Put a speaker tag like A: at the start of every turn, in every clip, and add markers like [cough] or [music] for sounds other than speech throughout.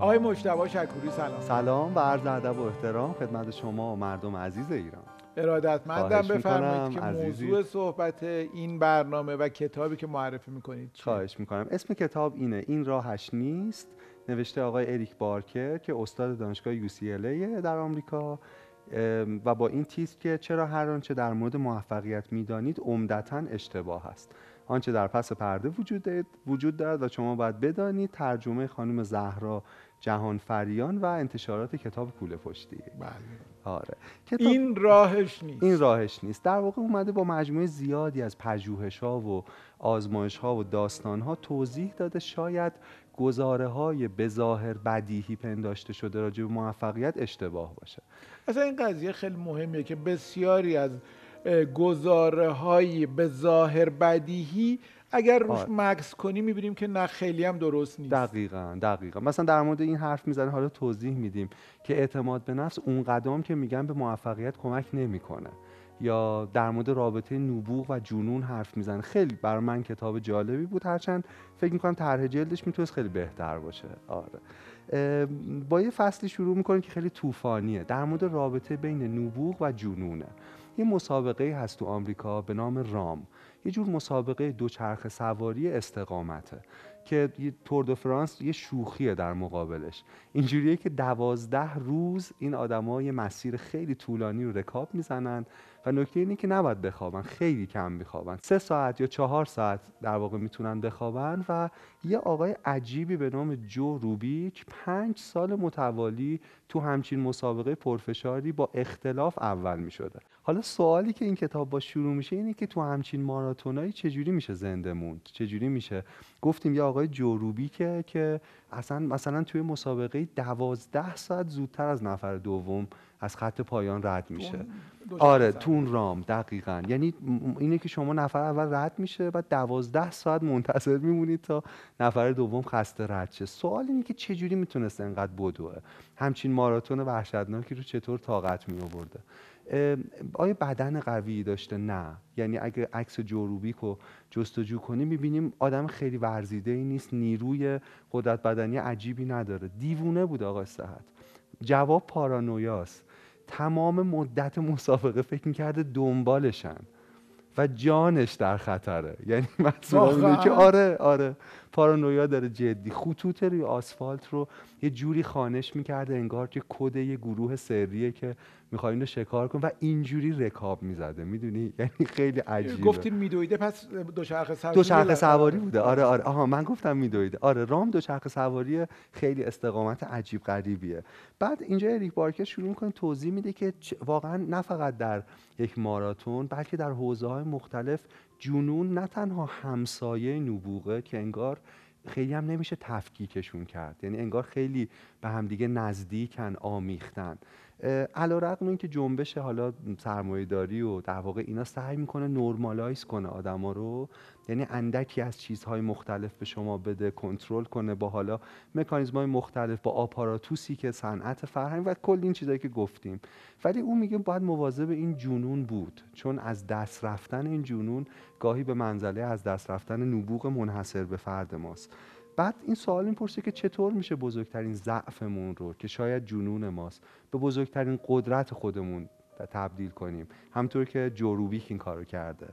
A: آقای مجتبی شکوری سلام.
B: سلام و عرض ادب و احترام خدمت شما و مردم عزیز ایران.
A: ارادتمندم بفرمایید که
B: عزیزی.
A: موضوع صحبت این برنامه و کتابی که معرفی می‌کنید چیه؟
B: خواهش می‌کنم. اسم کتاب اینه. این راهش نیست. نوشته آقای اریک بارکر که استاد دانشگاه UCLA در آمریکا و با این تیتر که چرا هر آنچه در مورد موفقیت می‌دانید عمدتا اشتباه است. آنچه در پس پرده وجود دارد, وجود دارد و شما باید بدانید ترجمه خانم زهرا جهان فریان و انتشارات کتاب کوله پشتی.
A: بله.
B: آره. کتاب
A: این راهش نیست.
B: این راهش نیست. در واقع اومده با مجموعه زیادی از پژوهش ها و آزمایش ها و داستان ها توضیح داده. شاید گزاره های بظاهر بدیهی پنداشته شده راجع به موفقیت اشتباه باشه.
A: اصلا این قضیه خیلی مهمیه که بسیاری از گزاره های به ظاهر بدیهی اگر روش. مکس کنی می‌بینیم که نه خیلی هم درست نیست.
B: دقیقا دقیقا. مثلا در مورد این حرف می‌زنه حالا توضیح میدیم که اعتماد به نفس اون قدم که میگن به موفقیت کمک نمی‌کنه. یا در مورد رابطه نبوغ و جنون حرف می‌زنه. خیلی برای من کتاب جالبی بود. هرچند فکر می‌کنم طرح جلدش می‌تونست خیلی بهتر باشه. آره. با یه فصلی شروع می‌کنیم که خیلی طوفانیه. در مورد رابطه بین نبوغ و جنونه. یه مسابقه هست تو آمریکا به نام رام. یه جور مسابقه دوچرخه سواری استقامته که تور دو فرانس یه شوخیه در مقابلش. اینجوریه که دوازده روز این آدما یه مسیر خیلی طولانی رو رکاب می‌زنن و نکته اینه که نباید بخوابن خیلی کم میخوابن. سه ساعت یا چهار ساعت در واقع می‌تونن بخوابن و یه آقای عجیبی به نام جو روبیک پنج سال متوالی تو همچین مسابقه پرفشاری با اختلاف اول می‌شده. حالا سوالی که این کتاب با شروع میشه اینه که تو همچین ماراتونایی چجوری میشه زنده موند؟ چجوری میشه؟ گفتیم یه آقای جوروبی که که اصلا مثلا توی مسابقه دوازده ساعت زودتر از نفر دوم از خط پایان رد میشه. آره. تون رام دقیقا. یعنی اینه که شما نفر اول رد میشه و دوازده ساعت منتظر میمونید تا نفر دوم خسته رد شه. سوال اینه که چجوری می‌تونسته انقدر بدوه؟ همچین ماراتون وحشتناکی رو چطور طاقت می آورده اه، آیا بدن قوی داشته؟ نه. یعنی اگه عکس جوروبیک رو جستجو کنیم می‌بینیم آدم خیلی ورزیده ای نیست نیروی قدرت بدنی عجیبی نداره. دیوونه بود آقا صحت. جواب پارانویاست. تمام مدت مسابقه فکر می‌کرده دنبالشن و جانش در خطره یعنی [laughs] مثلا که؟ آره آره پارانویا داره جدی خطوط روی آسفالت رو یه جوری خانش می‌کرده انگار که کد یه گروه سریه که می‌خواد اینو شکار کن و اینجوری رکاب می‌زده می‌دونی؟ [laughs] یعنی خیلی عجیبه.
A: گفتین میدویده پس دوچرخه سواری
B: دوچرخه سواری بوده. آره آره. آها من گفتم میدویده. آره رام دوچرخه سواری خیلی استقامت عجیب غریبیه. بعد اینجا اریک بارکر شروع می‌کنه توضیح میده که واقعا نه فقط در یک ماراتون بلکه در حوزه های مختلف جنون نه تنها همسایه نبوغه که انگار خیلی هم نمیشه تفکیکشون کرد. یعنی انگار خیلی به همدیگه نزدیکن آمیختن. علا رقم این که جنبش حالا سرمایه داری و در واقع اینا سعی می‌کنه نرمالایز کنه آدما رو یعنی اندکی از چیزهای مختلف به شما بده کنترل کنه با حالا مکانیزم‌های مختلف با آپاراتوسی که صنعت فرهنگ و کل این چیزایی که گفتیم. ولی اون میگه باید مواظب این جنون بود چون از دست رفتن این جنون گاهی به منزله از دست رفتن نبوغ منحصر به فرد ماست. بعد این سوال می‌پرسه که چطور میشه بزرگترین ضعفمون رو که شاید جنون ماست به بزرگترین قدرت خودمون تبدیل کنیم؟ همطور که جوروبیک این کارو کرده.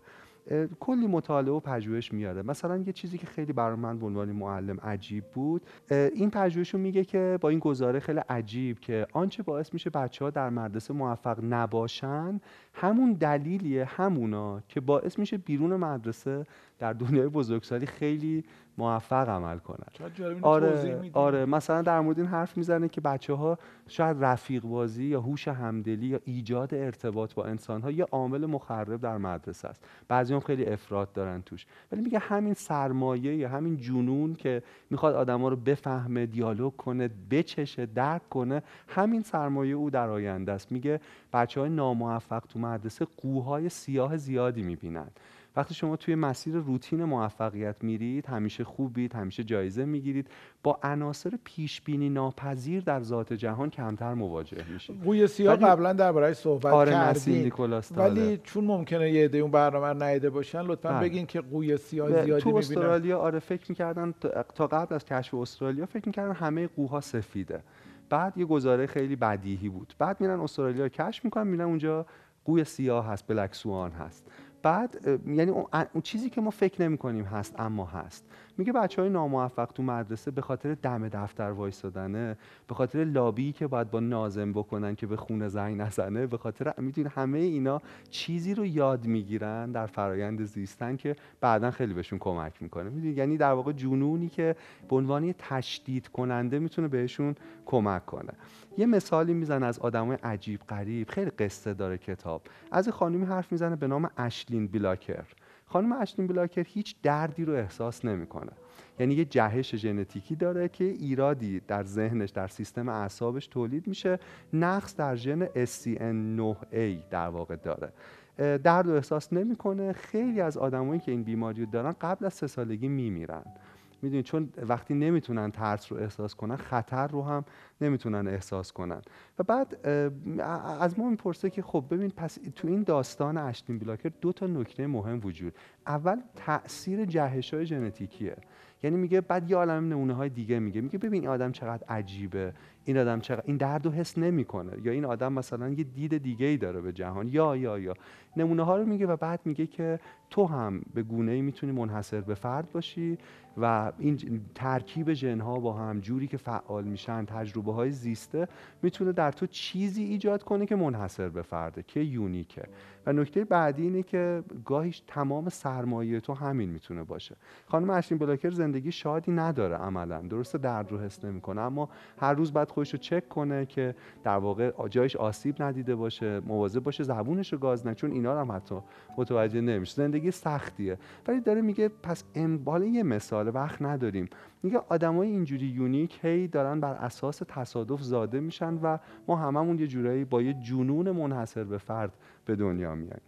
B: کلی مطالعه و پژوهش میاره. مثلا یه چیزی که خیلی برای من به عنوان معلم عجیب بود این پژوهش رو میگه که با این گزاره خیلی عجیب که آنچه باعث میشه بچه ها در مدرسه موفق نباشن همون دلیلیه همونا که باعث میشه بیرون مدرسه در دنیای بزرگسالی خیلی موفق عمل کنن. آره. آره. مثلا در مورد این حرف می‌زنه که بچه ها شاید رفیق بازی یا هوش همدلی یا ایجاد ارتباط با انسان ها یه عامل مخرب در مدرسه است. بعضی هم خیلی افراد دارن توش. ولی میگه همین سرمایه یا همین جنون که می‌خواد آدما رو بفهمه دیالوگ کنه بچشه درک کنه همین سرمایه او در آینده است. میگه بچه های ناموفق تو مدرسه قوهای سیاه زیادی می‌بینن. وقتی شما توی مسیر روتین موفقیت میرید همیشه خوبید همیشه جایزه می‌گیرید با عناصر پیش بینی ناپذیر در ذات جهان کمتر مواجه میشید.
A: گوی سیاه قبلا درباره صحبت
B: آره
A: کردیم. ولی. چون ممکنه یه عده اون برنامه رو ندیده باشن لطفا بله. بگین که قوی سیاه زیادی
B: تو استرالیا آره فکر می‌کردن تا قبل از کشف استرالیا فکر می‌کردن همه قوها سفیده. بعد یه گزاره خیلی بدیهی بود. بعد میرن استرالیا کشف می‌کنن میرن اونجا قوی سیاه هست بلک سوان هست. بعد یعنی اون چیزی که ما فکر نمی کنیم هست اما هست. میگه بچه های ناموفق تو مدرسه به خاطر دم دفتر وایستادنه به خاطر لابی که باید با نازم بکنن که به خونه زنگ نزنه به خاطر می‌دونی همه اینا چیزی رو یاد می‌گیرن در فرایند زیستن که بعدا خیلی بهشون کمک می‌کنه. می‌دونی؟ یعنی در واقع جنونی که به عنوان تشدید کننده می‌تونه بهشون کمک کنه. یه مثالی می‌زنه از آدمای عجیب غریب خیلی قصه داره کتاب. از خانمی حرف می‌زنه به نام اشلین بیلاکر. خانم اشلین بلاکر هیچ دردی رو احساس نمی‌کنه. یعنی یه جهش ژنتیکی داره که ایرادی در ذهنش در سیستم اعصابش تولید میشه. نقص در ژن SCN9A در واقع داره. درد رو احساس نمی‌کنه. خیلی از آدمایی که این بیماری رو دارن قبل از سه سالگی میمیرن. می‌دونید چون وقتی نمی‌تونن ترس رو احساس کنن خطر رو هم نمی‌تونن احساس کنن. و بعد از ما می‌پرسه که خب ببین پس تو این داستان اشتین بلاکر دو تا نکته مهم وجود. اول تاثیر جهش های ژنتیکیه. یعنی میگه بعد یه عالم نمونه های دیگه میگه. میگه ببین آدم چقدر عجیبه. این آدم چقدر این درد رو حس نمی‌کنه. یا این آدم مثلا یه دید دیگه ای داره به جهان. یا یا یا. نمونه ها رو میگه و بعد میگه که تو هم به گونه ای می‌تونی منحصر به فرد باشی و این ترکیب ژن ها با هم جوری که فعال میشن تجربه های زیسته می‌تونه در تو چیزی ایجاد کنه که منحصر به فرده که یونیکه. و نکته بعدی اینه که گاهیش تمام سرمایه تو همین می‌تونه باشه. خانم اشین بلاکر زندگی شادی نداره عملا. درسته درد رو حس نمی‌کنه اما هر روز بعد خودش رو چک کنه که در واقع جایش آسیب ندیده باشه مواظب باشه زبونش رو گاز نه چون اینا هم حتی متوجه نمیشه زندگی سختیه. ولی داره میگه پس امبال یه مثال وقت نداریم. میگه آدمای اینجوری یونیک هی دارن بر اساس تصادف زاده میشن و ما هممون یه جورایی با یه جنون منحصر به فرد به دنیا میایم.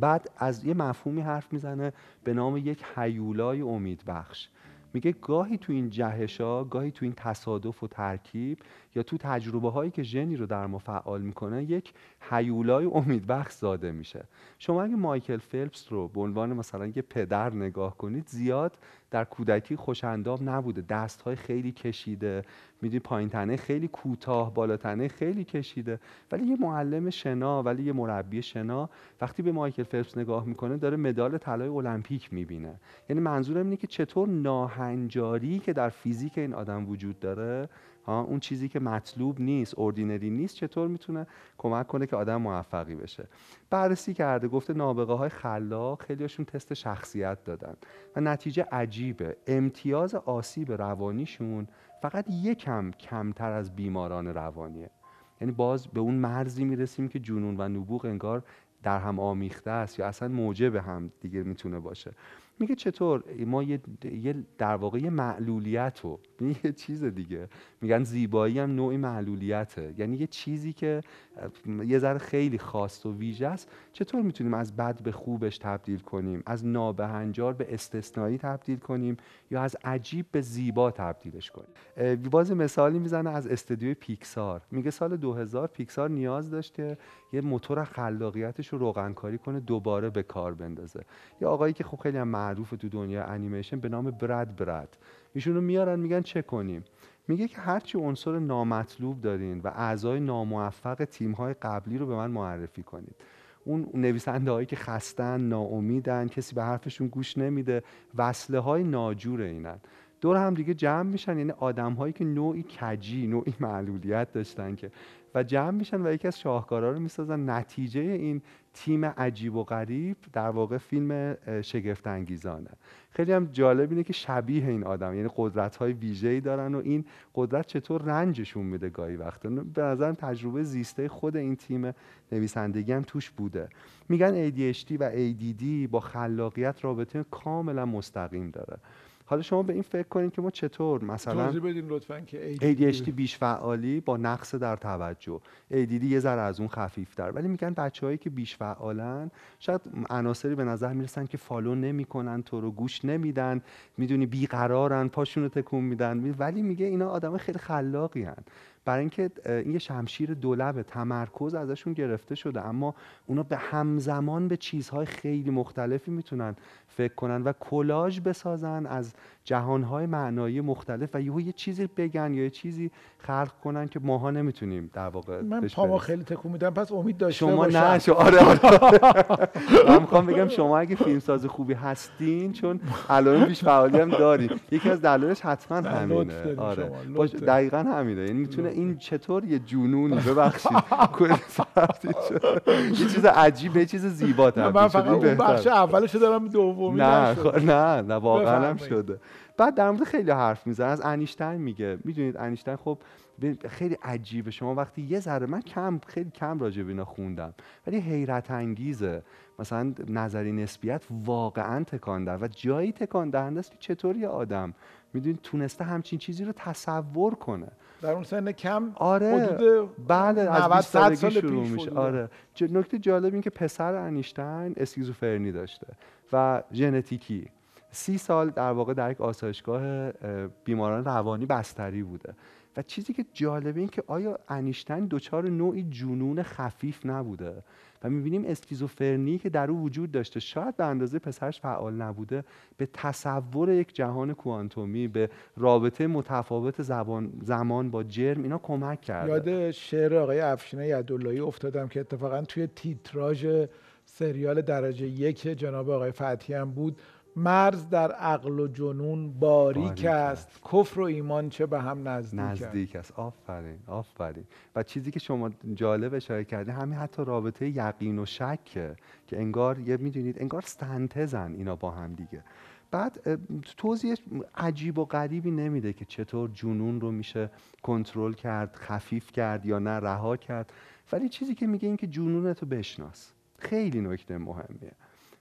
B: بعد از یه مفهومی حرف می‌زنه به نام یک حیولای امیدبخش. میگه گاهی تو این جهش ها گاهی تو این تصادف و ترکیب یا تو تجربه هایی که ژنی رو در ما فعال می‌کنه یک حیولای امیدبخش زاده میشه. شما اگه مایکل فلپس رو به عنوان مثلا یه پدر نگاه کنید زیاد در کودکی خوشندام نبوده. دست های خیلی کشیده می‌دونی پایین تنه خیلی کوتاه بالا تنه خیلی کشیده. ولی یه معلم شنا ولی یه مربی شنا وقتی به مایکل فلپس نگاه می‌کنه داره مدال طلای المپیک می‌بینه. یعنی منظورم اینه که چطور ناهنجاری که در فیزیک این آدم وجود داره ها اون چیزی که مطلوب نیست اوردینری نیست چطور می‌تونه کمک کنه که آدم موفقی بشه. بررسی کرده گفته نابغه های خلاق خیلیشون تست شخصیت دادن. و نتیجه عجیبه. امتیاز آسیب روانیشون فقط یکم کمتر از بیماران روانیه. یعنی باز به اون مرزی می‌رسیم که جنون و نبوغ انگار در هم آمیخته است یا اصلا موجب هم دیگه می‌تونه باشه. میگه چطور؟ ما یه, در واقع یه معلولیت رو یه چیز دیگه. میگن زیبایی هم نوعی معلولیته. یعنی یه چیزی که یه ذره خیلی خاص و ویژه است. چطور می‌تونیم از بد به خوبش تبدیل کنیم؟ از نابهنجار به استثنایی تبدیل کنیم یا از عجیب به زیبا تبدیلش کنیم؟ باز مثالی می‌زنه از استودیوی پیکسار. میگه سال 2000 پیکسار نیاز داشت که یه موتور خلاقیتش رو روغنکاری کنه دوباره به کار بندازه. یه آقایی که خب خیلی هم معروف تو دنیا انیمیشن به نام برد برد ایشون رو میارن میگن چه کنیم؟ میگه که هرچی عنصر نامطلوب دارین و اعضای ناموفق تیم‌های قبلی رو به من معرفی کنید. اون نویسنده هایی که خستن ناامیدن کسی به حرفشون گوش نمیده وصله های ناجور اینن. دور هم دیگه جمع میشن یعنی آدم هایی که نوعی کجی نوعی معلولیت داشتن که و جمع میشن و یکی از شاهکارا رو می‌سازن. نتیجه این تیم عجیب و غریب در واقع فیلم شگفت انگیزانه خیلی هم جالب اینه که شبیه این آدم یعنی قدرت های ویژه‌ای دارن و این قدرت چطور رنجشون میده گاهی وقتا. به نظرم تجربه زیسته خود این تیم نویسندگی هم توش بوده. میگن ADHD و ADD با خلاقیت رابطه کاملا مستقیم داره. حالا شما به این فکر کنید که ما چطور مثلا
A: توضیح بدین لطفا که
B: ADHD بیش فعالی با نقص در توجه. ADD یه ذره از اون خفیفتر. ولی میگن بچههایی که بیش فعالن شاید عناصری به نظر می‌رسن که فالو نمی‌کنن تو رو گوش نمیدن می‌دونی بیقرارن پاشون رو تکون میدن. ولی میگه اینا آدم خیلی خلاقی هن. برای اینکه این یه شمشیر دولبه تمرکز ازشون گرفته شده اما اونا به همزمان به چیزهای خیلی مختلفی می‌تونن فکر کنن و کلاژ بسازن از جهانهای معنایی مختلف و یهو یه چیزی بگن یا یه چیزی خلق کنن که ماها نمی‌تونیم در واقع
A: من پاما خیلی تکون میدم. پس امید داشته
B: شما
A: باشم.
B: نه شو آره آره. [laughs] من می‌خوام بگم شما اگه فیلمساز خوبی هستین چون الان بیش فعالی هم دارین یکی از دلایلش حتما
A: نه،
B: همینه. آره. باش. دقیقا همینه. این می‌تونه این چطور یه جنونی ببخشید. یه چیز عجیب یه چیز زیبا
A: من فقط اون. بخش اولش دارم دومی
B: نه نه نه واقعا هم. شده. بعد در مورد خیلی حرف می‌زنه. از انیشتین میگه. می‌دونید انیشتین خب خیلی عجیبه. شما وقتی یه ذره من کم خیلی کم راجع به اینا خوندم. ولی حیرت انگیزه. مثلا نظری نسبیت واقعا تکان دهنده و جایی تکان دهنده است که چطور یه آدم می‌دونید تونسته همچین چیزی رو تصور کنه.
A: در اون سن کم
B: آره.
A: حدود
B: بله از
A: 90
B: 20
A: 100
B: سالگی
A: سال
B: شروع
A: پیش
B: میشه. آره. نکته جالب این که پسر انیشتین اسکیزوفرنی داشته و ژنتیکی. سی سال در واقع در یک آسایشگاه اه، بیماران روانی بستری بوده. و چیزی که جالبه این که آیا انیشتین دچار نوعی جنون خفیف نبوده؟ و می‌بینیم اسکیزوفرنی که در او وجود داشته شاید به اندازه پسرش فعال نبوده به تصور یک جهان کوانتومی به رابطه متفاوت زبان زمان با جرم اینا کمک کرده.
A: یاد شعر آقای افشین یداللهی افتادم که اتفاقا توی تیتراژ سریال درجه یک جناب آقای فتحی هم بود. مرز در عقل و جنون باریک
B: باریک
A: است. کفر و ایمان چه به هم نزدیک, است.
B: نزدیک است. آفرین آفرین. و چیزی که شما جالب اشاره کردی همین حتی رابطه یقین و شکه که انگار یه می‌دونید انگار سنتزن اینا با هم دیگه. بعد توضیح عجیب و غریبی نمیده که چطور جنون رو میشه کنترل کرد خفیف کرد یا نه رها کرد. ولی چیزی که میگه این که جنونتو بشناس. خیلی نکته مهمیه.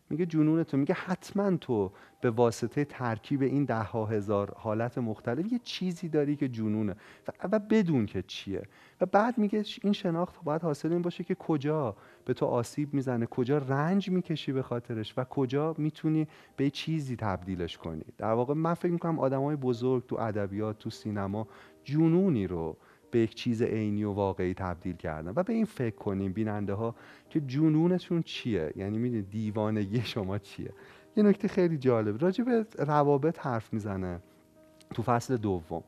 B: میگه جنون تو میگه حتما تو به واسطه ترکیب این ده ها هزار حالت مختلف یه چیزی داری که جنونه. و, بدون که چیه. و بعد میگه این شناخت باید حاصل این باشه که کجا به تو آسیب می‌زنه کجا رنج می‌کشی به خاطرش و کجا می‌تونی به چیزی تبدیلش کنی. در واقع من فکر می‌کنم آدمای بزرگ تو ادبیات تو سینما جنونی رو به یک چیز عینی و واقعی تبدیل کردن. و به این فکر کنیم بیننده ها که جنونتون چیه؟ یعنی می‌دونید دیوانگی [laughs] شما چیه؟ یه نکته خیلی جالب. راجع به روابط حرف می‌زنه تو فصل دوم.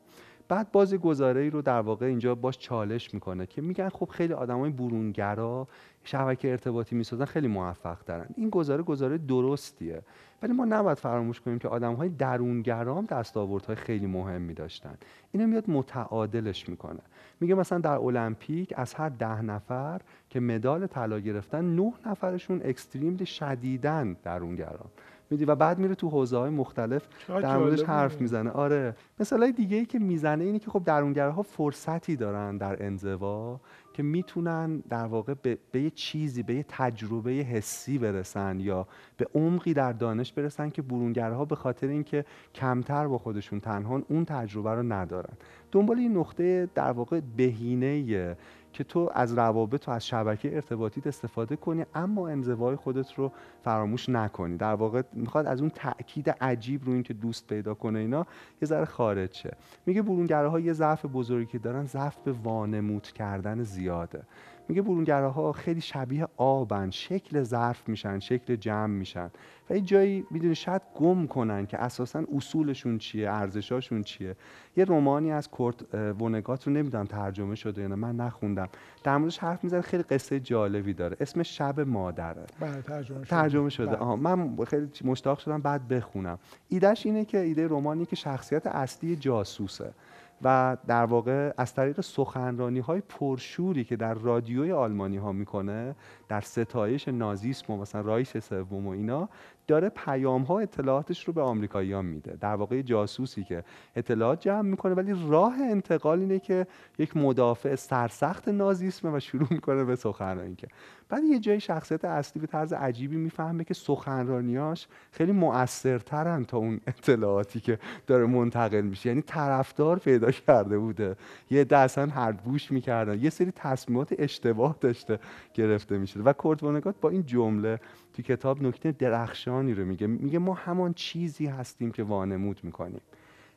B: بعد باز گزاره ای رو در واقع اینجا باش چالش می‌کنه که میگن خب خیلی آدمای برونگرا شبکه ارتباطی می‌سازن خیلی موفق دارن این گزاره گزاره درستیه. ولی ما نباید فراموش کنیم که آدم های درونگرا هم دستاوردهای خیلی مهمی داشتن. اینو میاد متعادلش می‌کنه. میگه مثلا در المپیک از هر ده نفر که مدال طلا گرفتن نه نفرشون اکستریملی شدیدن درونگران. میدی و بعد میره تو حوزه های مختلف در موردش. حرف می‌زنه. آره. مثلا دیگه ای که می‌زنه اینه که خب درونگرها فرصتی دارن در انزوا که می‌تونن در واقع به, به یه چیزی به یه تجربه حسی برسن یا به عمقی در دانش برسن که برونگرها به خاطر اینکه کمتر با خودشون تنهان اون تجربه رو ندارن. دنبال این نقطه در واقع بهینه که تو از روابط و از شبکه ارتباطیت استفاده کنی اما انزوای خودت رو فراموش نکنی. در واقع می‌خواد از اون تاکید عجیب رو اینکه دوست پیدا کنه اینا یه ذره خارج شه. میگه برونگراها یه ضعف بزرگی که دارن ضعف به وانمود کردن زیاده. میگه برونگراها خیلی شبیه آبن شکل ظرف میشن شکل جمع میشن. و یه جایی می‌دونی شاید گم کنن که اساسا اصولشون چیه ارزشاشون چیه. یه رومانی از کورت ونگات رو نمی‌دونم ترجمه شده یا نه من نخوندم. در موردش حرف می‌زنه خیلی قصه جالبی داره. اسم شب مادره.
A: بله ترجمه شده.
B: ترجمه شده.
A: بله.
B: آها من خیلی مشتاق شدم بعد بخونم. ایدهش اینه که ایده رمانی که شخصیت اصلی جاسوسه. و در واقع از طریق سخنرانی های پرشوری که در رادیوی آلمانی ها می‌کنه در ستایش نازیسم و مثلا رایش سوم و اینا داره پیام ها اطلاعاتش رو به آمریکاییان میده. در واقع جاسوسی که اطلاعات جمع می‌کنه ولی راه انتقال اینه که یک مدافع سرسخت نازیسم و شروع می‌کنه به سخنرانی که. بعد یه جای شخصیت اصلی به طرز عجیبی می‌فهمه که سخنرانیاش خیلی مؤثرترن تا اون اطلاعاتی که داره منتقل میشه. یعنی طرفدار پیدا کرده بوده. یه اصلا هر گوش می‌کردن. یه سری تصمیمات اشتباه داشته گرفته میشه و کورت با این جمله تو کتاب نکته درخشانی رو میگه. میگه ما همان چیزی هستیم که وانمود می‌کنیم.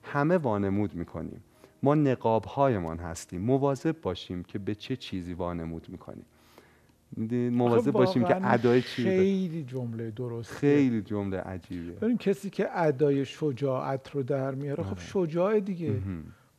B: همه وانمود می‌کنیم. ما نقاب هایمان هستیم. مواظب باشیم که به چه چیزی وانمود می‌کنیم. مواظب باشیم که ادای چی
A: خیلی جمله درست
B: خیلی جمله عجیبه
A: ببین کسی که ادای شجاعت رو در میاره خب آره. شجاع دیگه.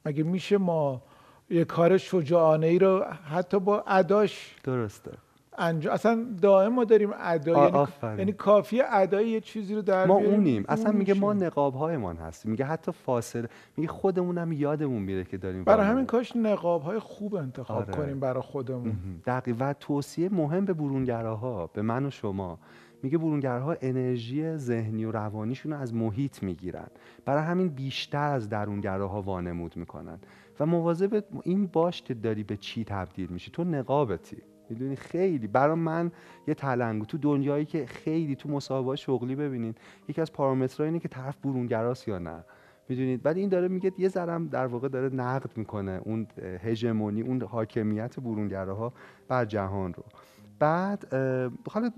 A: مگه میشه ما یه کار شجاعانه ای رو حتی با اداش
B: درسته.
A: انجام اصلا دائم ما داریم ادا یعنی, یعنی کافی ادای یه چیزی رو در
B: ما اونیم. اصلا میگه ما نقاب هایمان هستیم. میگه حتی فاصله میگه خودمون هم یادمون میره که داریم
A: برای همین کاش نقاب های خوب انتخاب آره. کنیم برای خودمون.
B: دقیق و توصیه مهم به برونگراها به من و شما. میگه برونگرها انرژی ذهنی و روانیشون رو از محیط می‌گیرن. برای همین بیشتر از درونگراها وانمود می‌کنن. و مواظب این باش که داری به چی تبدیل میشی. تو نقابتی. می‌دونی؟ خیلی. برای من یه تلنگو. تو دنیایی که خیلی تو مسابقه شغلی ببینید یکی از پارامترها اینه که طرف برونگراست یا نه. می‌دونید؟ ولی این داره میگه یه ذرم در واقع داره نقد می‌کنه اون هژمونی اون حاکمیت برونگراها بر جهان رو. بعد حالا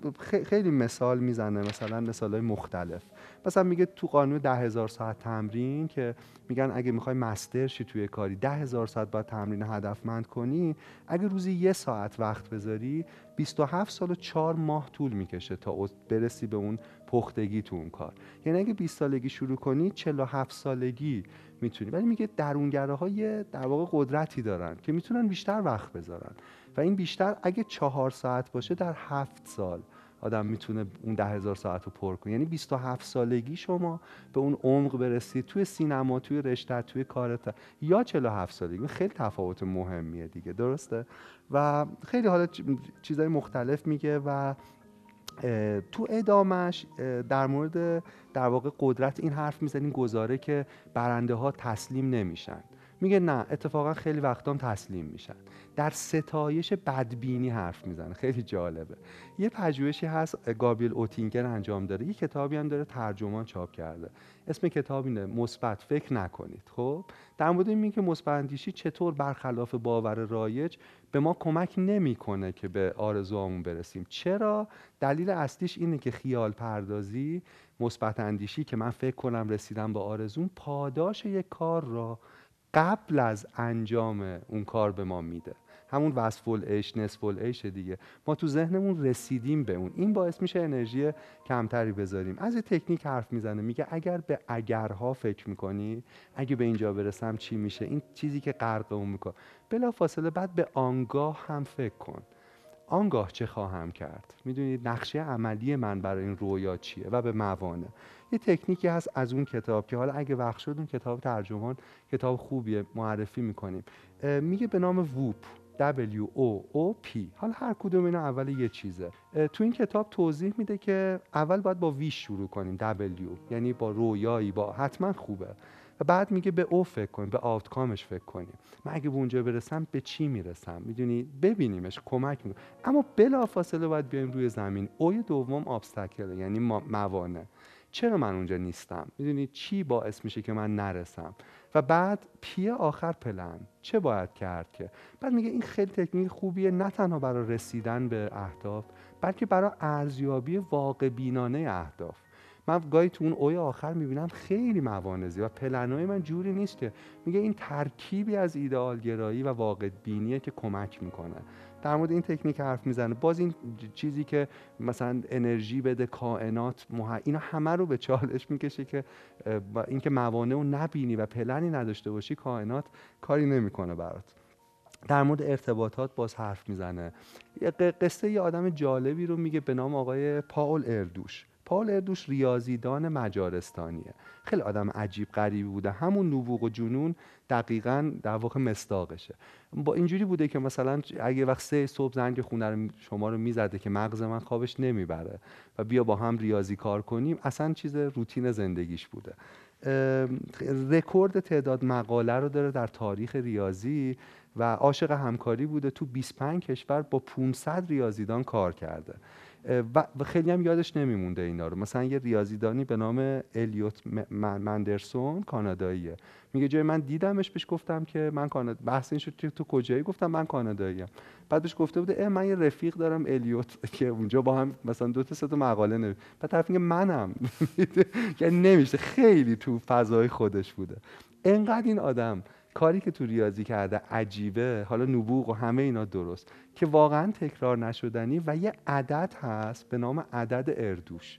B: خیلی مثال می‌زنه مثلا مثال های مختلف. مثلا میگه تو قانون ده هزار ساعت تمرین که میگن اگه می‌خوای مستر شی توی کاری ده هزار ساعت باید تمرین هدفمند کنی. اگه روزی یه ساعت وقت بذاری 27 سال و 4 ماه طول می‌کشه تا برسی به اون پختگی تو اون کار. یعنی اگه 20 سالگی شروع کنی 47 سالگی می‌تونی. ولی میگه درونگره های در واقع قدرتی دارن که می‌تونن بیشتر وقت بذارن. و این بیشتر اگه چهار ساعت باشه در هفت سال آدم می‌تونه اون ده هزار ساعت رو پر کنه. یعنی 27 سالگی شما به اون عمق برسید توی سینما توی رشته توی کارت. یا 47 سالگی. خیلی تفاوت مهمیه دیگه. درسته؟ و خیلی حالا چیزهای مختلف میگه و تو ادامش در مورد در واقع قدرت این حرف می‌زنیم گزاره که برنده ها تسلیم نمیشن. میگه نه اتفاقا خیلی وقتام تسلیم میشن. در ستایش بدبینی حرف می‌زنه. خیلی جالبه. یه پژوهشی هست گابریل اوتینگر انجام داره یه کتابی هم داره ترجمان چاپ کرده. اسم کتاب اینه مثبت فکر نکنید. خب؟ در مورد این که مثبت اندیشی چطور برخلاف باور رایج به ما کمک نمی‌کنه که به آرزوامون برسیم. چرا؟ دلیل اصلیش اینه که خیال پردازی مثبت اندیشی که من فکر کنم رسیدم به آرزوم پاداش یک کار را قبل از انجام اون کار به ما میده. همون وصف العیش نصف العیش دیگه. ما تو ذهنمون رسیدیم به اون. این باعث میشه انرژی کمتری بذاریم. از یه تکنیک حرف می‌زنه میگه اگر به اگرها فکر می‌کنی اگه به اینجا برسم چی میشه؟ این چیزی که غرق اون می‌کنه. بلا فاصله بعد به آنگاه هم فکر کن. آنگاه چه خواهم کرد؟ می‌دونید نقشه عملی من برای این رویا چیه و به موانع. یه تکنیکی هست از اون کتاب که حالا اگه وقت شد اون کتاب ترجمان کتاب خوبیه معرفی می‌کنیم. میگه به نام ووپ W O O P حالا هر کدوم اینا اول یه چیزه. تو این کتاب توضیح میده که اول باید با ویش شروع کنیم W یعنی با رویایی با حتما خوبه. و بعد میگه به او فکر کنیم به آوتکامش فکر کنیم. من اگه به اونجا برسم به چی می‌رسم؟ می‌دونی؟ ببینیمش کمک می‌کنه. اما بلا فاصله باید بیایم روی زمین. اوی دوم ابستکل یعنی موانع. چرا من اونجا نیستم؟ می‌دونی چی باعث میشه که من نرسم؟ و بعد پی آخر پلن. چه باید کرد که؟ بعد میگه این خیلی تکنیک خوبیه نه تنها برای رسیدن به اهداف بلکه برای ارزیابی واقع بینانه اهداف. من گاهی تو اون اوی آخر می‌بینم خیلی موانزی و پلنای من جوری نیست که. میگه این ترکیبی از ایدئالگرایی و واقع بینیه که کمک می‌کنه. در مورد این تکنیک حرف می‌زنه. باز این چیزی که مثلا انرژی بده کائنات مح... اینا همه رو به چالش می‌کشه که اینکه موانع رو نبینی و پلنی نداشته باشی کائنات کاری نمی‌کنه برات. در مورد ارتباطات باز حرف می‌زنه. قصه یه آدم جالبی رو میگه به نام آقای پاول اردوش. پال اردوش ریاضیدان مجارستانیه. خیلی آدم عجیب غریبی بوده. همون نبوغ و جنون دقیقا در واقع مستاقشه با اینجوری بوده که مثلا اگه وقت سه صبح زنگ خونه رو شما رو می‌زده که مغز من خوابش نمی‌بره و بیا با هم ریاضی کار کنیم اصلا چیز روتین زندگیش بوده. رکورد تعداد مقاله رو داره در تاریخ ریاضی و عاشق همکاری بوده. تو 25 کشور با 500 ریاضیدان کار کرده. و خیلی هم یادش نمیمونده اینا رو. مثلا یه ریاضیدانی به نام الیوت مندرسون کاناداییه. میگه جای من دیدمش بهش گفتم که من کانادا بحث این شد تو کجایی؟ گفتم من کاناداییم. بعدش گفته بوده اه من یه رفیق دارم الیوت [laughs] که اونجا با هم مثلا دو تا سه تا مقاله نوشت. بعد طرف میگه منم. [laughs] یعنی نمیشه. خیلی تو فضای خودش بوده. انقدر این آدم کاری که تو ریاضی کرده عجیبه حالا نبوغ و همه اینا درست که واقعا تکرار نشدنی و یه عدد هست به نام عدد اردوش.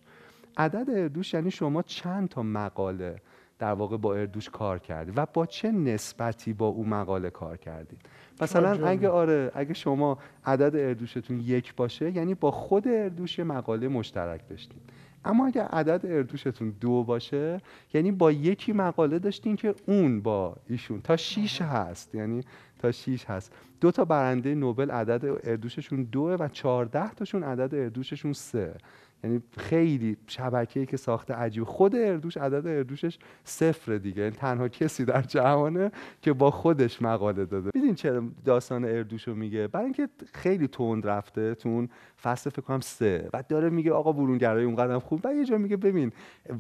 B: عدد اردوش یعنی شما چند تا مقاله در واقع با اردوش کار کردید و با چه نسبتی با اون مقاله کار کردید؟ مثلا اگه آره اگه شما عدد اردوشتون یک باشه یعنی با خود اردوش مقاله مشترک داشتید. اما اگر عدد اردوشتون دو باشه یعنی با یکی مقاله داشتین که اون با ایشون. تا شیش هست یعنی تا شیش هست. دو تا برنده نوبل عدد اردوششون دوه و چهارده تاشون عدد اردوششون سه. یعنی خیلی شبکه‌ای که ساخته عجیب خود اردوش عدد اردوشش صفر دیگه. یعنی تنها کسی در جهانه که با خودش مقاله داده. میدین چرا داستان اردوشو میگه؟ برای اینکه خیلی تند رفته تو اون فصل فکر کنم سه. و داره میگه آقا برونگرایی اونقدر خوب. و یه جا میگه ببین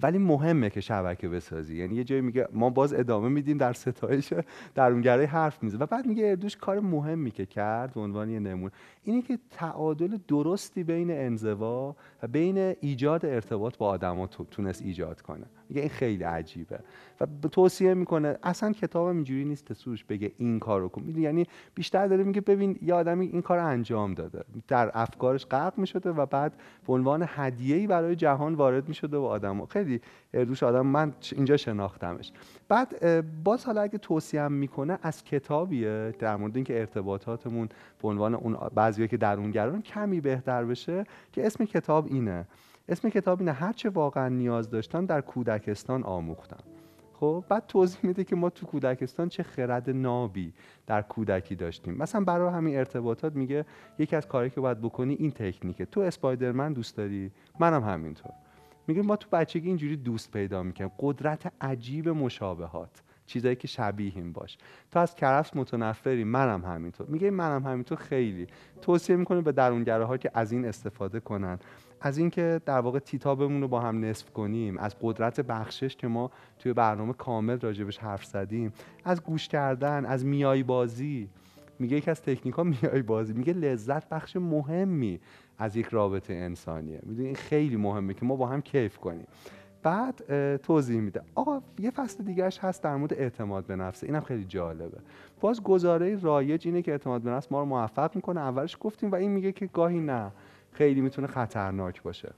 B: ولی مهمه که شبکه بسازی. یعنی یه جایی میگه ما باز ادامه میدیم در ستایش درونگرایی حرف می‌زنه. و بعد میگه اردوش کار مهمی که کرد به عنوان یه نمونه اینه که تعادل درستی بین انزوا و بین ایجاد ارتباط با آدما تونست ایجاد کنه. میگه این خیلی عجیبه. و توصیه می‌کنه. اصلا کتاب اینجوری نیست سوش بگه این کارو کن. یعنی بیشتر داره میگه ببین یه آدمی این کار انجام داده. در افکارش غرق می‌شده و بعد به عنوان هدیه‌ای برای جهان وارد می‌شده و آدم خیلی روش آدم من اینجا شناختمش. بعد باز حالا اگه توصیه می‌کنه از کتابیه در مورد اینکه ارتباطاتمون به عنوان اون بعضیایی که درونگران کمی بهتر بشه که اسم کتاب اینه. اسم کتاب اینه هرچه واقعا نیاز داشتن در کودکستان آموختم خب بعد توضیح میده که ما تو کودکستان چه خرد نابی در کودکی داشتیم. مثلا برای همین ارتباطات میگه یکی از کارهایی که باید بکنی این تکنیکه. تو اسپایدرمن دوست داری؟ منم همینطور. میگه ما تو بچگی اینجوری دوست پیدا می‌کنیم. قدرت عجیب مشابهات چیزایی که شبیهیم باش. تو از کرفس متنفری منم همینطور. میگه منم همینطور خیلی. توصیه می‌کنه به درونگره که از این استفاده کنن. از اینکه در واقع تیتابمون رو با هم نصف کنیم از قدرت بخشش که ما توی برنامه کامل راجبش حرف زدیم از گوش کردن از میای بازی میگه یکی از تکنیک ها میای بازی میگه لذت بخش مهمی از یک رابطه انسانیه. می‌دونی این خیلی مهمه که ما با هم کیف کنیم. بعد توضیح میده. آقا یه فصل دیگهش هست در مورد اعتماد به نفسه اینم خیلی جالبه. باز گزاره رایج اینه که اعتماد به نفس ما رو موفق می‌کنه. اولش گفتیم و این میگه که گاهی نه. خیلی می‌تونه خطرناک باشه.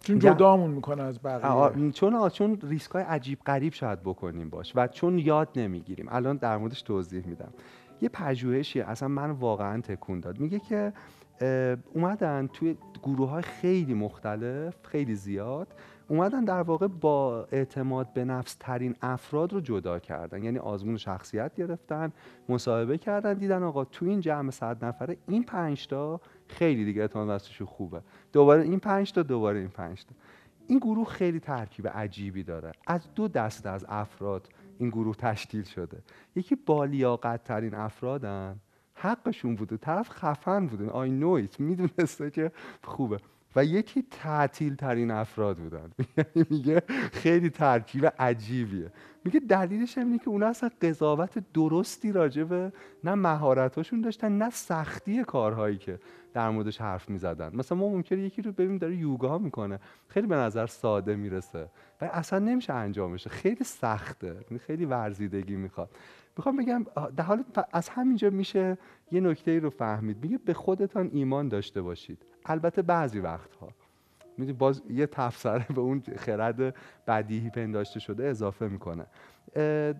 A: چون جدامون می‌کنه از بقیه.
B: چون چون ریسک های عجیب غریب شاید بکنیم باش و چون یاد نمی‌گیریم. الان در موردش توضیح میدم. یه پژوهشی اصلا من واقعا تکون داد. میگه که اومدن توی گروه های خیلی مختلف خیلی زیاد اومدن در واقع با اعتماد به نفس ترین افراد رو جدا کردن. یعنی آزمون شخصیت گرفتن مصاحبه کردن دیدن آقا تو این جمع صد نفره این پنج تا خیلی دیگه اعتماد به خوبه. دوباره این پنج تا دوباره این پنج تا. این گروه خیلی ترکیب عجیبی داره. از دو دسته از افراد این گروه تشکیل شده. یکی بالیاقت ترین افرادن. حقشون بوده. طرف خفن بوده. آی نویت می‌دونسته که خوبه. و یکی تعطیل ترین افراد بودن. [laughs] یعنی میگه خیلی ترکیب عجیبیه. میگه دلیلش اینه که اونا اصلا قضاوت درستی راجبه نه مهارتاشون داشتن نه سختی کارهایی که در موردش حرف می‌زدن. مثلا ما ممکنه یکی رو ببینیم داره یوگا می‌کنه. خیلی به نظر ساده می‌رسه. و اصلا نمیشه انجامشه خیلی سخته. یعنی خیلی ورزیدگی می‌خواد. می‌خوام بگم در حال از همینجا میشه یه نکته ای رو فهمید. میگه به خودتان ایمان داشته باشید. البته بعضی وقتها. می‌دونی باز یه تفسره به اون خرد بدیهی پنداشته شده اضافه می‌کنه.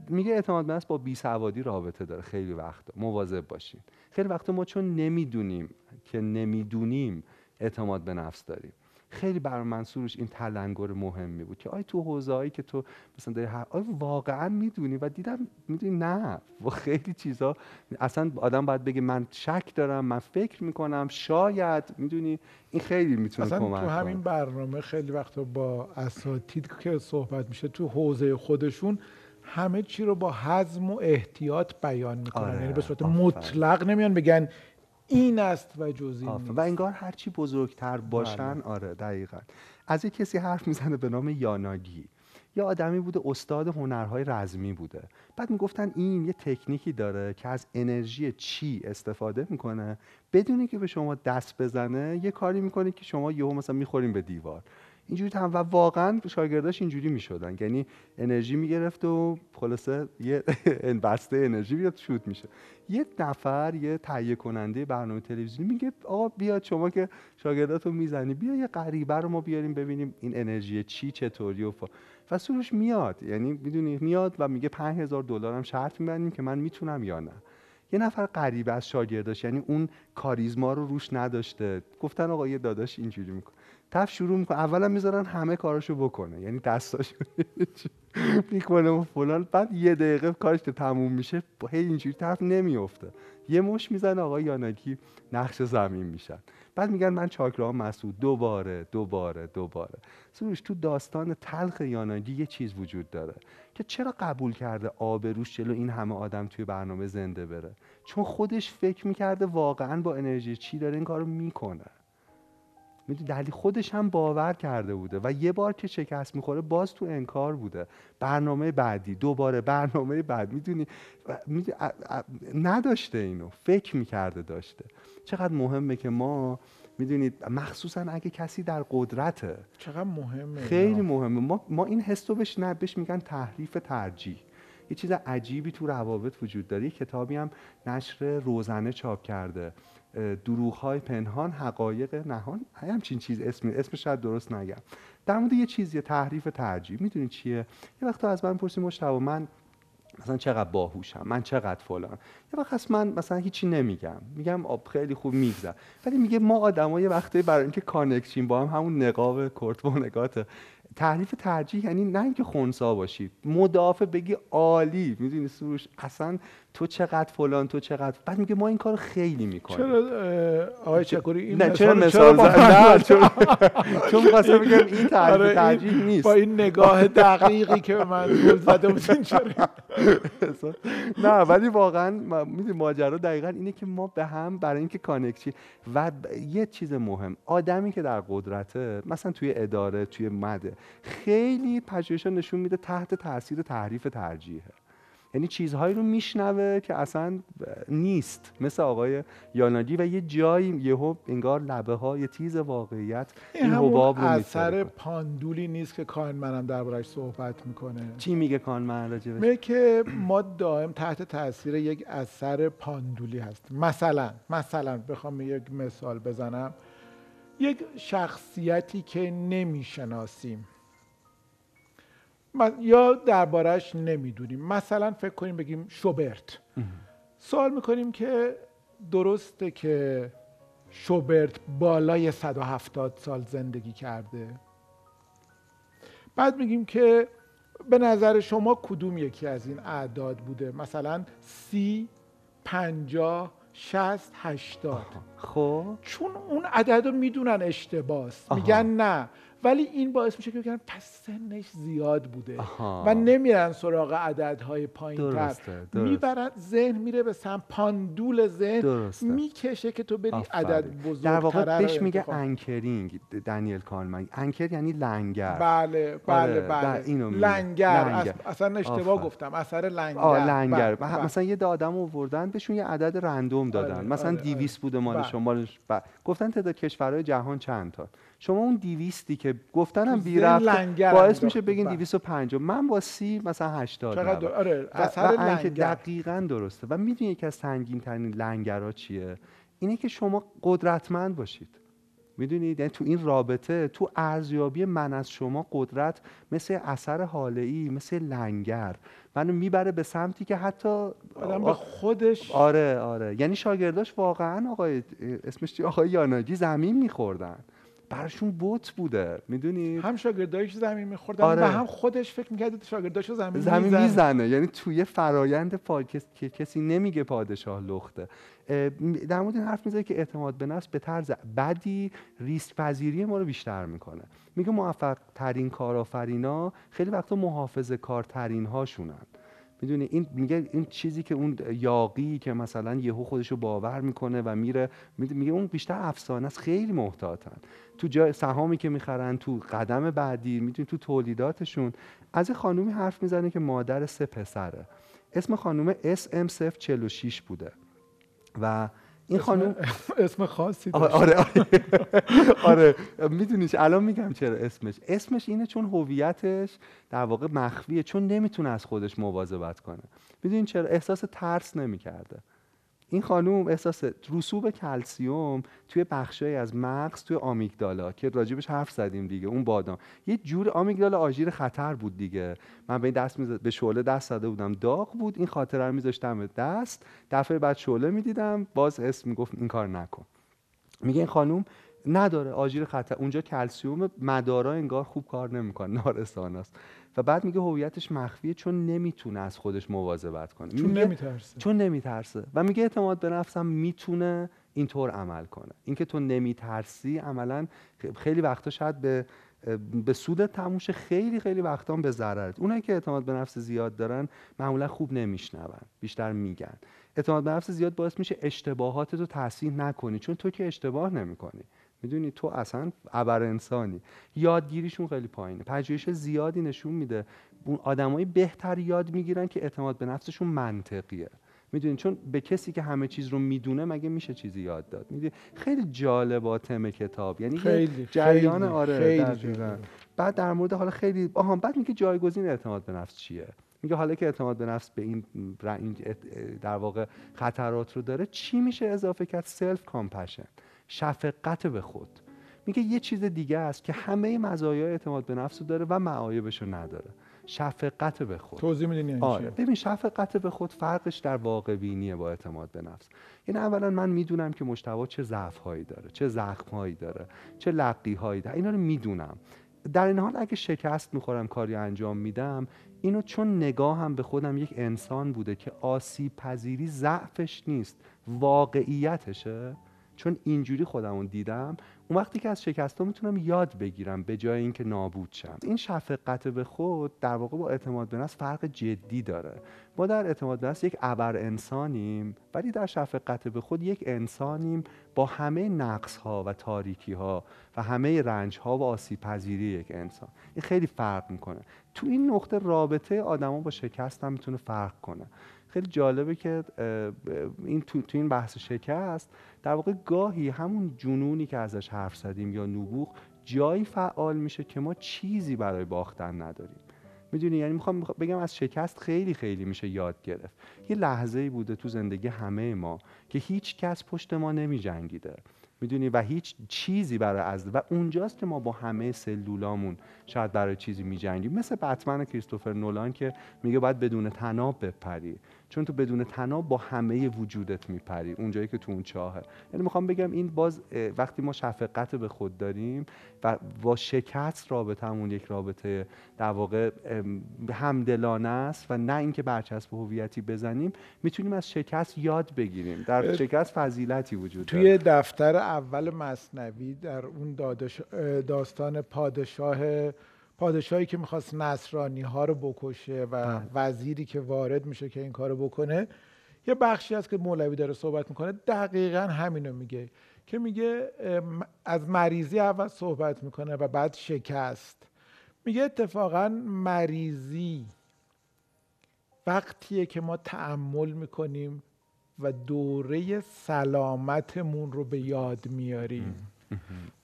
B: میگه اعتماد به با بی سوادی رابطه داره. خیلی وقت مواظب باشین. خیلی وقت ما چون نمی‌دونیم که نمی‌دونیم اعتماد به نفس داریم. خیلی برای من سروش این تلنگر مهمی بود که آیا تو حوزه‌ای که تو مثلا داری آیا واقعا می‌دونی و دیدم می‌دونی نه و خیلی چیزا اصلا آدم باید بگه من شک دارم من فکر می‌کنم شاید می‌دونی این خیلی می‌تونه
A: اصلا
B: کمک
A: تو همین
B: کنه.
A: برنامه خیلی وقتا با اساتید که صحبت میشه تو حوزه خودشون همه چی رو با حزم و احتیاط بیان می‌کنن
B: آره،
A: یعنی به صورت. مطلق نمیان بگن این است و جز این
B: و انگار هرچی بزرگتر باشن
A: بله.
B: آره دقیقا. از یک کسی حرف می‌زنه به نام یاناگی. یه آدمی بوده استاد هنرهای رزمی بوده. بعد می‌گفتن این یه تکنیکی داره که از انرژی چی استفاده می‌کنه. بدونی که به شما دست بزنه یه کاری می‌کنه که شما یهو مثلا می‌خوریم به دیوار. اینجوری هم و واقعا شاگرداش اینجوری می‌شدن. یعنی انرژی می‌گرفت و خلاصه یه [laughs] بسته انرژی بیاد شوت میشه. یه نفر یه تهیه کننده برنامه تلویزیونی میگه آقا بیاد شما که شاگرداتو می‌زنی بیا یه غریبه رو ما بیاریم ببینیم این انرژی چی چطوری و فا. و سروش میاد. یعنی می‌دونی میاد و میگه 5000 دلار هم شرط میبندیم که من می‌تونم یا نه. یه نفر غریبه از شاگرداش یعنی اون کاریزما رو روش نداشته. گفتن آقا یه داداش اینجوری می‌کنه. تف شروع می‌کنه. اولا می‌ذارن همه کاراشو بکنه. یعنی دستاشو [laughs] می‌کنه و فلان. بعد یه دقیقه کارش که تموم میشه هی اینجوری طرف نمیفته یه مش می‌زنه آقا یانکی نقش زمین میشن. بعد میگن من چاکرا مسعود. دوباره دوباره دوباره. سروش تو داستان تلخ یاناگی یه چیز وجود داره که چرا قبول کرده آبروش جلو این همه آدم توی برنامه زنده بره؟ چون خودش فکر می‌کرده واقعا با انرژی چی داره این کارو می‌کنه. می‌دونی دلی خودش هم باور کرده بوده و یه بار که شکست می‌خوره باز تو انکار بوده. برنامه بعدی دوباره برنامه بعد. می‌دونی؟ می‌دونی نداشته اینو. فکر می‌کرده داشته. چقدر مهمه که ما می‌دونید مخصوصا اگه کسی در قدرته.
A: چقدر مهمه
B: خیلی. مهمه. ما, ما این حس رو بهش میگن تحریف ترجیح. یه چیز عجیبی تو روابط وجود داره. یه کتابی هم نشر روزنه چاپ کرده. دروغ های پنهان حقایق نهان همچین چیز اسم اسمش شاید درست نگم. در مورد یه چیزی تحریف ترجیح. می‌دونی چیه؟ یه وقت از من پرسی مشتبه من مثلا چقدر باهوشم؟ من چقدر فلان یه وقت هست من مثلا هیچی نمیگم. میگم آب خیلی خوب میگذر ولی میگه ما آدما یه وقتی برای اینکه کانکشین با هم همون نقاب کرت تعریف ترجیح یعنی نه اینکه خونسا باشی مدافع بگی عالی می‌دونی سروش؟ اصلا تو چقدر فلان تو چقدر بعد میگه ما این کار خیلی می‌کنیم.
A: چرا آقای چکوری این
B: نه چرا
A: مثال
B: زد نه؟ چون چون می‌خواستم بگم این تعریف
A: آره،
B: ترجیح نیست
A: با این نگاه دقیقی که به من زول زده بود اینجوری [laughs]
B: نه ولی واقعا می‌دونی ماجرا دقیقا اینه که ما به هم برای اینکه کانکشی و یه چیز مهم آدمی که در قدرته مثلا توی اداره توی مده خیلی پژوهش‌ها نشون میده تحت تاثیر تحریف ترجیحه. یعنی چیزهایی رو میشنوه که اصلا نیست. مثل آقای یاناگی و یه جایی یهو انگار لبه های تیز واقعیت
A: این
B: حباب رو
A: اثر. پاندولی نیست که کاهن منم دربارش صحبت می‌کنه.
B: چی میگه کانمن راجبش؟
A: میگه که ما دائم تحت تاثیر یک اثر پاندولی هست مثلا مثلا بخوام یک مثال بزنم. یک شخصیتی که نمی‌شناسیم. یا دربارش نمی‌دونیم. مثلا فکر کنیم بگیم شوبرت. سوال می‌کنیم که درسته که شوبرت بالای 170 سال زندگی کرده. بعد میگیم که به نظر شما کدوم یکی از این اعداد بوده؟ مثلا سی پنجاه شست هشتاد.
B: خب.
A: چون اون عدد رو می‌دونن اشتباس. میگن نه. ولی این باعث میشه که بگن پس سنش زیاد بوده
B: آها.
A: و نمیرن سراغ عددهای پایین تر
B: درسته، درسته.
A: می‌برن ذهن میره به سمت پاندول ذهن. می‌کشه که تو بری
B: آفرین.
A: عدد
B: در
A: بزرگتره
B: واقع بهش میگه انکرینگ دنیل کالمن انکر یعنی لنگر
A: بله بله
B: آره،
A: بله
B: در اینو میگه.
A: لنگر,
B: لنگر.
A: اص- اصلا اشتباه
B: آفرین.
A: گفتم اثر لنگر
B: آه لنگر
A: بله، بله.
B: مثلا یه آدم آوردن بهشون یه عدد رندوم دادن
A: آره،
B: مثلا
A: آره،
B: 200 بوده مال
A: بله.
B: شما مالش ب- گفتن تعداد کشورهای جهان چند تا شما اون 200 که گفتن هم
A: تو
B: بی باعث. میشه بگین
A: بله.
B: 250 من با سی مثلا 80
A: چقدر آره اثر لنگر.
B: دقیقا درسته. و می‌دونی یکی از سنگین ترین لنگرها چیه؟ اینه که شما قدرتمند باشید. می‌دونید یعنی تو این رابطه تو ارزیابی من از شما قدرت مثل اثر حاله ای مثل لنگر. منو می‌بره به سمتی که حتی
A: آدم به خودش
B: آره آره. یعنی شاگرداش واقعا آقای اسمش چیه؟ آقای یاناگی زمین میخوردن. براشون بوت بوده. می‌دونی؟
A: هم شاگردایش زمین میخوردن
B: آره.
A: و هم خودش فکر می‌کرد شاگرداشو زمین,
B: زمین
A: می‌زنه.
B: می‌زنه. یعنی توی فرایند پا... کس- که کسی نمیگه پادشاه لخته. در مورد این حرف می‌زنه که اعتماد به نفس به طرز بدی ریسک پذیری ما رو بیشتر می‌کنه. میگه موفق ترین کارآفرینا خیلی وقتا محافظه کارترین هاشونن می‌دونی؟ این میگه این چیزی که اون یاقی که مثلا یهو خودش رو باور می‌کنه و میره میگه اون بیشتر افسانه است خیلی محتاطن. تو جای سهامی که می‌خرن تو قدم بعدی می‌دونی؟ تو تولیداتشون. از خانومی حرف می‌زنه که مادر سه پسره. اسم خانوم SM046 بوده. و این خانوم
A: اسم خاصی
B: آره
A: داشت.
B: آره آره, [laughs] آره. می‌دونی الان میگم چرا اسمش. اسمش اینه چون هویتش در واقع مخفیه چون نمی‌تونه از خودش مواظبت کنه. می‌دونین چرا؟ احساس ترس نمی‌کرده. این خانوم احساس رسوب کلسیوم توی بخشایی از مغز توی آمیگدالا که راجبش حرف زدیم دیگه اون بادام. یه جور آمیگدالا آژیر خطر بود دیگه. من به این دست به شعله دست زده بودم. داغ بود. این خاطره رو میذاشتم به دست. دفعه بعد شعله می‌دیدم. باز اسم می‌گفت این کار نکن. میگه این خانوم نداره. آژیر خطر اونجا کلسیوم مدارا انگار خوب کار نمی‌کنه. [laughs] نارساناست و بعد میگه هویتش مخفیه چون نمی‌تونه از خودش مواظبت کنه.
A: چون نمیترسه.
B: چون نمیترسه. و میگه اعتماد به نفسم می‌تونه اینطور عمل کنه. اینکه تو نمیترسی عملا خیلی وقتا شاید به به سود تموشه خیلی خیلی وقتا به ضررت. اونایی که اعتماد به نفس زیاد دارن معمولا خوب نمیشنون بیشتر میگن. اعتماد به نفس زیاد باعث میشه اشتباهات رو تصحیح نکنی چون تو که اشتباه نمی‌کنی. می‌دونی تو اصلا ابر انسانی یادگیریشون خیلی پایینه. پژوهش زیادی نشون میده. اون آدمایی بهتر یاد می‌گیرن که اعتماد به نفسشون منطقیه. می‌دونی؟ چون به کسی که همه چیز رو می‌دونه مگه میشه چیزی یاد داد. می‌دونی؟ خیلی جالبه تم کتاب. یعنی
A: خیلی
B: جریان
A: خیلی،
B: آره
A: خیلی.
B: بعد در مورد حالا خیلی آها بعد میگه جایگزین اعتماد به نفس چیه؟ میگه حالا که اعتماد به نفس به این در واقع خطرات رو داره چی میشه اضافه کرد؟ self-compassion شفقت به خود. میگه یه چیز دیگه است که همه مزایای اعتماد به نفس رو داره و معایبش رو نداره. شفقت به خود.
A: توضیح می‌دونی یعنی
B: آره؟ ببین شفقت به خود فرقش در واقع بینیه با اعتماد به نفس. این اولا من می‌دونم که مشتبه چه ضعف هایی داره چه زخم هایی داره چه لقی هایی داره. اینا رو می‌دونم. در این حال اگه شکست می‌خورم کاری انجام میدم اینو چون نگاهم به خودم یک انسان بوده که آسیب پذیری ضعفش نیست واقعیتشه چون اینجوری خودمون دیدم اون وقتی که از شکست می‌تونم یاد بگیرم به جای اینکه نابود شم. این شفقت به خود در واقع با اعتماد به نفس فرق جدی داره. ما در اعتماد به نفس یک ابر انسانیم ولی در شفقت به خود یک انسانیم با همه نقص ها و تاریکی ها و همه رنج ها و آسیب پذیری یک انسان. این خیلی فرق می‌کنه. تو این نقطه رابطه آدما با شکست هم می‌تونه فرق کنه. خیلی جالبه که این تو, تو این بحث شکست در واقع گاهی همون جنونی که ازش حرف زدیم یا نبوغ جایی فعال میشه که ما چیزی برای باختن نداریم. می‌دونی؟ یعنی می‌خوام بگم از شکست خیلی خیلی میشه یاد گرفت. یه لحظه ای بوده تو زندگی همه ما که هیچ کس پشت ما نمی جنگیده می‌دونی؟ و هیچ چیزی برای از و اونجاست که ما با همه سلولامون شاید برای چیزی میجنگیم. مثل بتمن کریستوفر نولان که میگه باید بدون تناب بپری. چون تو بدون تناب با همه وجودت میپری اونجایی که تو اون چاهه. یعنی می‌خوام بگم این باز وقتی ما شفقت به خود داریم و با شکست رابطمون یک رابطه در واقع همدلانه است و نه اینکه برچسب هویتی بزنیم می‌تونیم از شکست یاد بگیریم. در شکست فضیلتی وجود داره.
A: توی دفتر اول مصنوی در اون داستان پادشاه پادشاهی که می‌خواست نصرانی ها رو بکشه و. وزیری که وارد میشه که این کارو بکنه یه بخشی هست که مولوی داره صحبت می‌کنه دقیقا همینو میگه که میگه از مریضی اول صحبت می‌کنه و بعد شکست. میگه اتفاقا مریضی وقتیه که ما تعمل می‌کنیم و دوره سلامتمون رو به یاد میاریم.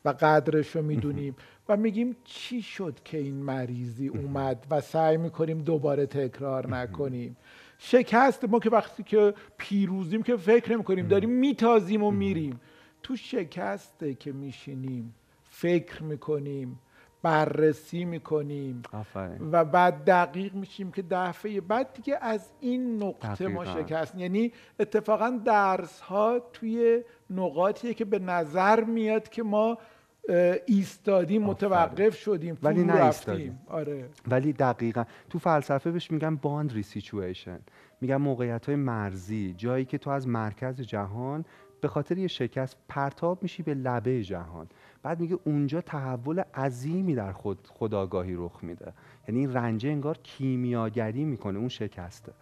A: و قدرش رو می‌دونیم. و میگیم چی شد که این مریضی اومد و سعی می‌کنیم دوباره تکرار نکنیم. شکست ما که وقتی که پیروزیم که فکر نمی‌کنیم داریم میتازیم و میریم. تو شکسته که میشینیم فکر می‌کنیم بررسی می‌کنیم و بعد دقیق میشیم که دفعه بعد دیگه از این نقطه ما
B: دقیقاً.
A: شکست. یعنی اتفاقا درس ها توی نقاطیه که به نظر میاد که ما ایستادیم متوقف شدیم
B: ولی نه
A: رفتیم.
B: ایستادیم.
A: آره.
B: ولی دقیقا. تو فلسفه بهش میگن باندری سیچویشن میگن موقعیت های مرزی جایی که تو از مرکز جهان به خاطر یه شکست پرتاب میشی به لبه جهان. بعد میگه اونجا تحول عظیمی در خود خداگاهی رخ میده. یعنی این رنجه انگار کیمیاگری می‌کنه اون شکسته.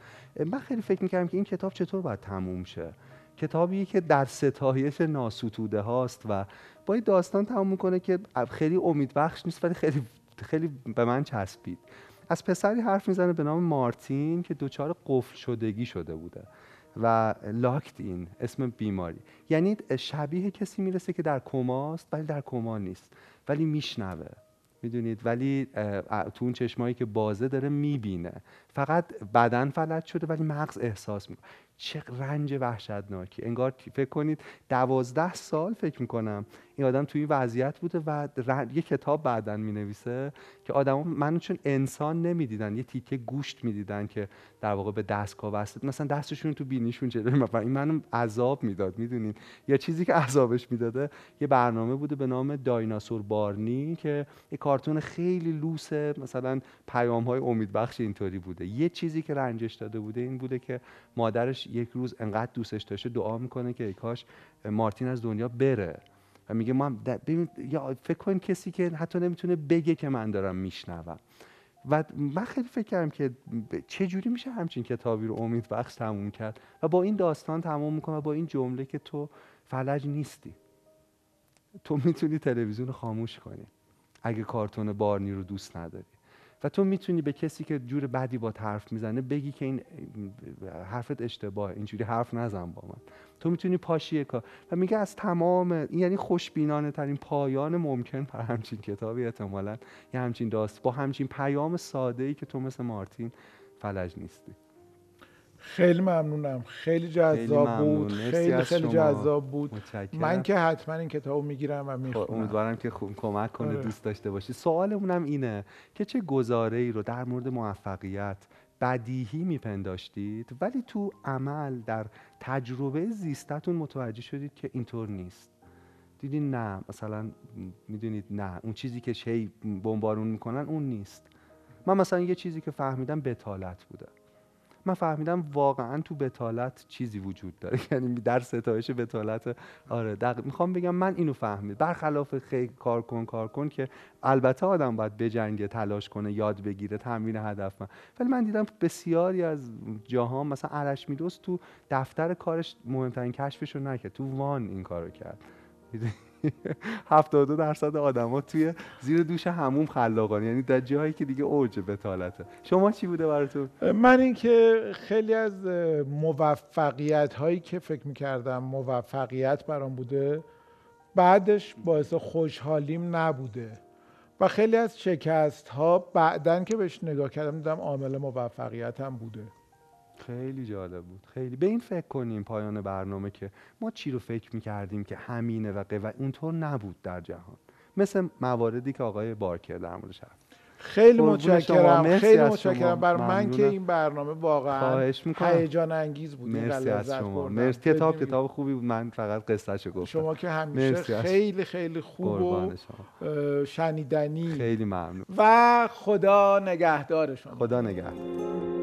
B: من خیلی فکر می‌کردم که این کتاب چطور باید تموم شه. کتابی که در ستایش ناسوتوده هاست و با این داستان تموم می‌کنه که خیلی امیدبخش نیست ولی خیلی خیلی به من چسبید. از پسری حرف می‌زنه به نام مارتین که دچار قفل شدگی شده بوده و لاکت این اسم بیماری. یعنی شبیه کسی می‌رسه که در کماست ولی در کما نیست ولی میشنوه. می‌دونید؟ ولی تو اون چشمایی که بازه داره می‌بینه. فقط بدن فلج شده ولی مغز احساس می‌کنه. چه رنج وحشتناکی. انگار فکر کنید دوازده سال فکر می‌کنم این آدم توی این وضعیت بوده و یه کتاب بعدا می‌نویسه که آدما منو چون انسان نمی‌دیدن یه تیکه گوشت می‌دیدن که در واقع به دستگاه وصله مثلا دستشون تو بینیشون جلوی من و این منو عذاب می‌داد می‌دونین؟ یا چیزی که عذابش می‌داده یه برنامه بوده به نام دایناسور بارنی که یه کارتون خیلی لوسه مثلا پیام های امیدبخش اینطوری بوده. یه چیزی که رنجش داده بوده این بوده که مادرش یک روز انقدر دوستش داشته دعا می‌کنه که ای کاش مارتین از دنیا بره. و میگه ما ببین یا فکر کن کسی که حتی نمی‌تونه بگه که من دارم میشنوم. و من خیلی فکر کردم که چه جوری میشه همچین کتابی رو امید بخش تموم کرد و با این داستان تموم می‌کنه و با این جمله که تو فلج نیستی. تو می‌تونی تلویزیون رو خاموش کنی اگه کارتون بارنی رو دوست نداری. و تو می‌تونی به کسی که جور بدی با حرف می‌زنه بگی که این حرفت اشتباهه اینجوری حرف نزن با من. تو می‌تونی پاشی کار. و میگه از تمام این یعنی خوشبینانه ترین پایان ممکن بر همچین کتابی احتمالا یه همچین داست با همچین پیام ساده ای که تو مثل مارتین فلج نیستی.
A: خیلی ممنونم. خیلی جذاب. بود. خیلی خیلی. جذاب بود.
B: متشکرم.
A: من که حتما این کتابو می‌گیرم و
B: خب،
A: می‌خونم.
B: امیدوارم که خوب کمک کنه
A: آره.
B: دوست داشته باشی. سوالمونم اینه که چه گزاره ای رو در مورد موفقیت بدیهی میپنداشتید ولی تو عمل در تجربه زیستتون متوجه شدید که اینطور نیست. دیدین نه مثلا می‌دونید نه. اون چیزی که شی بمبارون می‌کنن اون نیست. من مثلا یه چیزی که فهمیدم بتالت بوده. من فهمیدم واقعا تو بتالت چیزی وجود داره. [laughs] یعنی در ستایش بتالت آره دق... می‌خوام بگم من اینو فهمید برخلاف خیلی کار کن کار کن که البته آدم باید بجنگه تلاش کنه یاد بگیره تمرین هدف من ولی من دیدم بسیاری از جاهان مثلا ارش میدوست تو دفتر کارش مهمترین کشفش رو نکرد. تو وان این کارو کرد. [laughs] 72 درصد آدما توی زیر دوش هموم خلاقان. یعنی در جایی که دیگه اوج بتالته. شما چی بوده براتون؟
A: من اینکه خیلی از موفقیت هایی که فکر می‌کردم موفقیت برام بوده بعدش باعث خوشحالیم نبوده. و خیلی از شکست ها بعدن که بهش نگاه کردم دیدم عامل موفقیت هم بوده.
B: خیلی جالب بود. خیلی. به این فکر کنیم پایان برنامه که ما چی رو فکر می‌کردیم که همینه و و اونطور نبود در جهان. مثل مواردی که آقای بارکر در موردش حرف
A: خیلی. متشکرم. خیلی. متشکرم. بر من که. این برنامه واقعا هیجان انگیز بود.
B: مرسی از شما. مرسی. کتاب کتاب خوبی بود. من فقط قصهشو گفتم.
A: شما که همیشه
B: مرسی
A: خیلی خیلی خوب و شنیدنی.
B: خیلی ممنون.
A: و خدا نگهدار شما.
B: خدا نگهدار.